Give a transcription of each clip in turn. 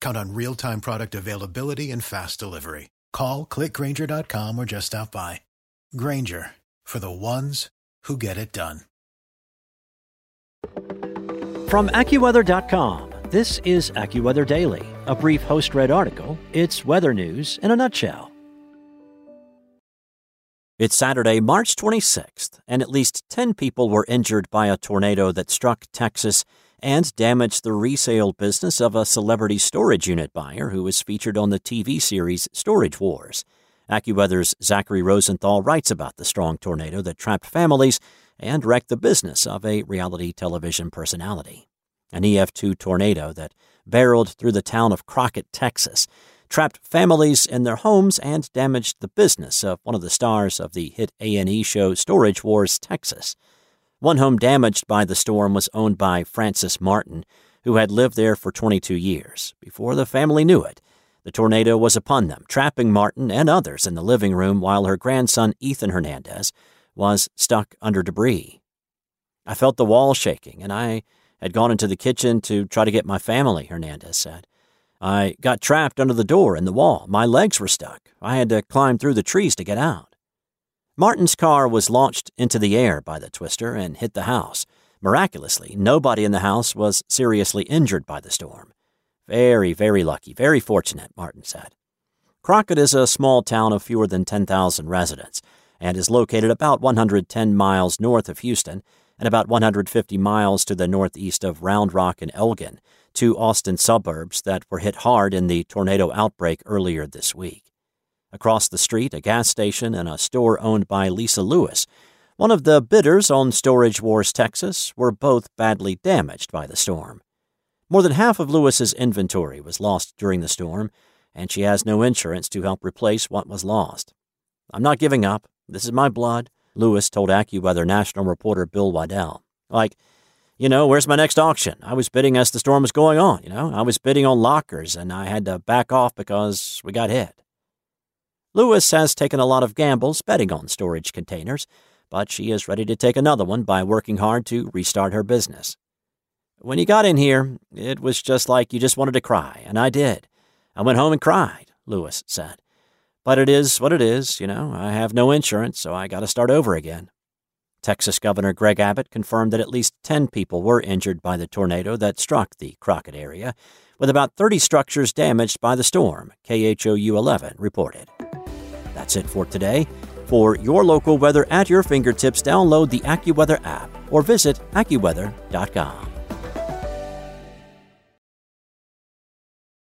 Count on real time product availability and fast delivery. Call clickgrainger.com or just stop by. Grainger for the ones who get it done. From AccuWeather.com, this is AccuWeather Daily, a brief host read article. It's weather news in a nutshell. It's Saturday, March 26th, and at least 10 people were injured by a tornado that struck Texas and damaged the resale business of a celebrity storage unit buyer who was featured on the TV series Storage Wars. AccuWeather's Zachary Rosenthal writes about the strong tornado that trapped families and wrecked the business of a reality television personality. An EF2 tornado that barreled through the town of Crockett, Texas, trapped families in their homes and damaged the business of one of the stars of the hit A&E show Storage Wars Texas. One home damaged by the storm was owned by Frances Martin, who had lived there for 22 years. Before the family knew it, the tornado was upon them, trapping Martin and others in the living room while her grandson Ethan Hernandez was stuck under debris. I felt the wall shaking, and I had gone into the kitchen to try to get my family, Hernandez said. I got trapped under the door in the wall. My legs were stuck. I had to climb through the trees to get out. Martin's car was launched into the air by the twister and hit the house. Miraculously, nobody in the house was seriously injured by the storm. Very, very lucky, very fortunate, Martin said. Crockett is a small town of fewer than 10,000 residents and is located about 110 miles north of Houston and about 150 miles to the northeast of Round Rock and Elgin, two Austin suburbs that were hit hard in the tornado outbreak earlier this week. Across the street, a gas station and a store owned by Lisa Lewis, one of the bidders on Storage Wars Texas, were both badly damaged by the storm. More than half of Lewis's inventory was lost during the storm, and she has no insurance to help replace what was lost. I'm not giving up. This is my blood, Lewis told AccuWeather national reporter Bill Waddell. Like, you know, where's my next auction? I was bidding as the storm was going on, you know. I was bidding on lockers and I had to back off because we got hit. Lewis has taken a lot of gambles betting on storage containers, but she is ready to take another one by working hard to restart her business. When you got in here, it was just like you just wanted to cry, and I did. I went home and cried, Lewis said. But it is what it is, you know. I have no insurance, so I got to start over again. Texas Governor Greg Abbott confirmed that at least 10 people were injured by the tornado that struck the Crockett area, with about 30 structures damaged by the storm, KHOU 11 reported. That's it for today. For your local weather at your fingertips, download the AccuWeather app or visit AccuWeather.com.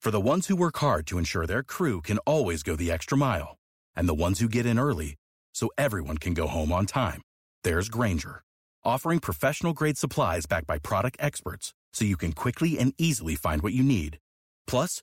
For the ones who work hard to ensure their crew can always go the extra mile, and the ones who get in early so everyone can go home on time, there's Grainger, offering professional grade supplies backed by product experts so you can quickly and easily find what you need. Plus,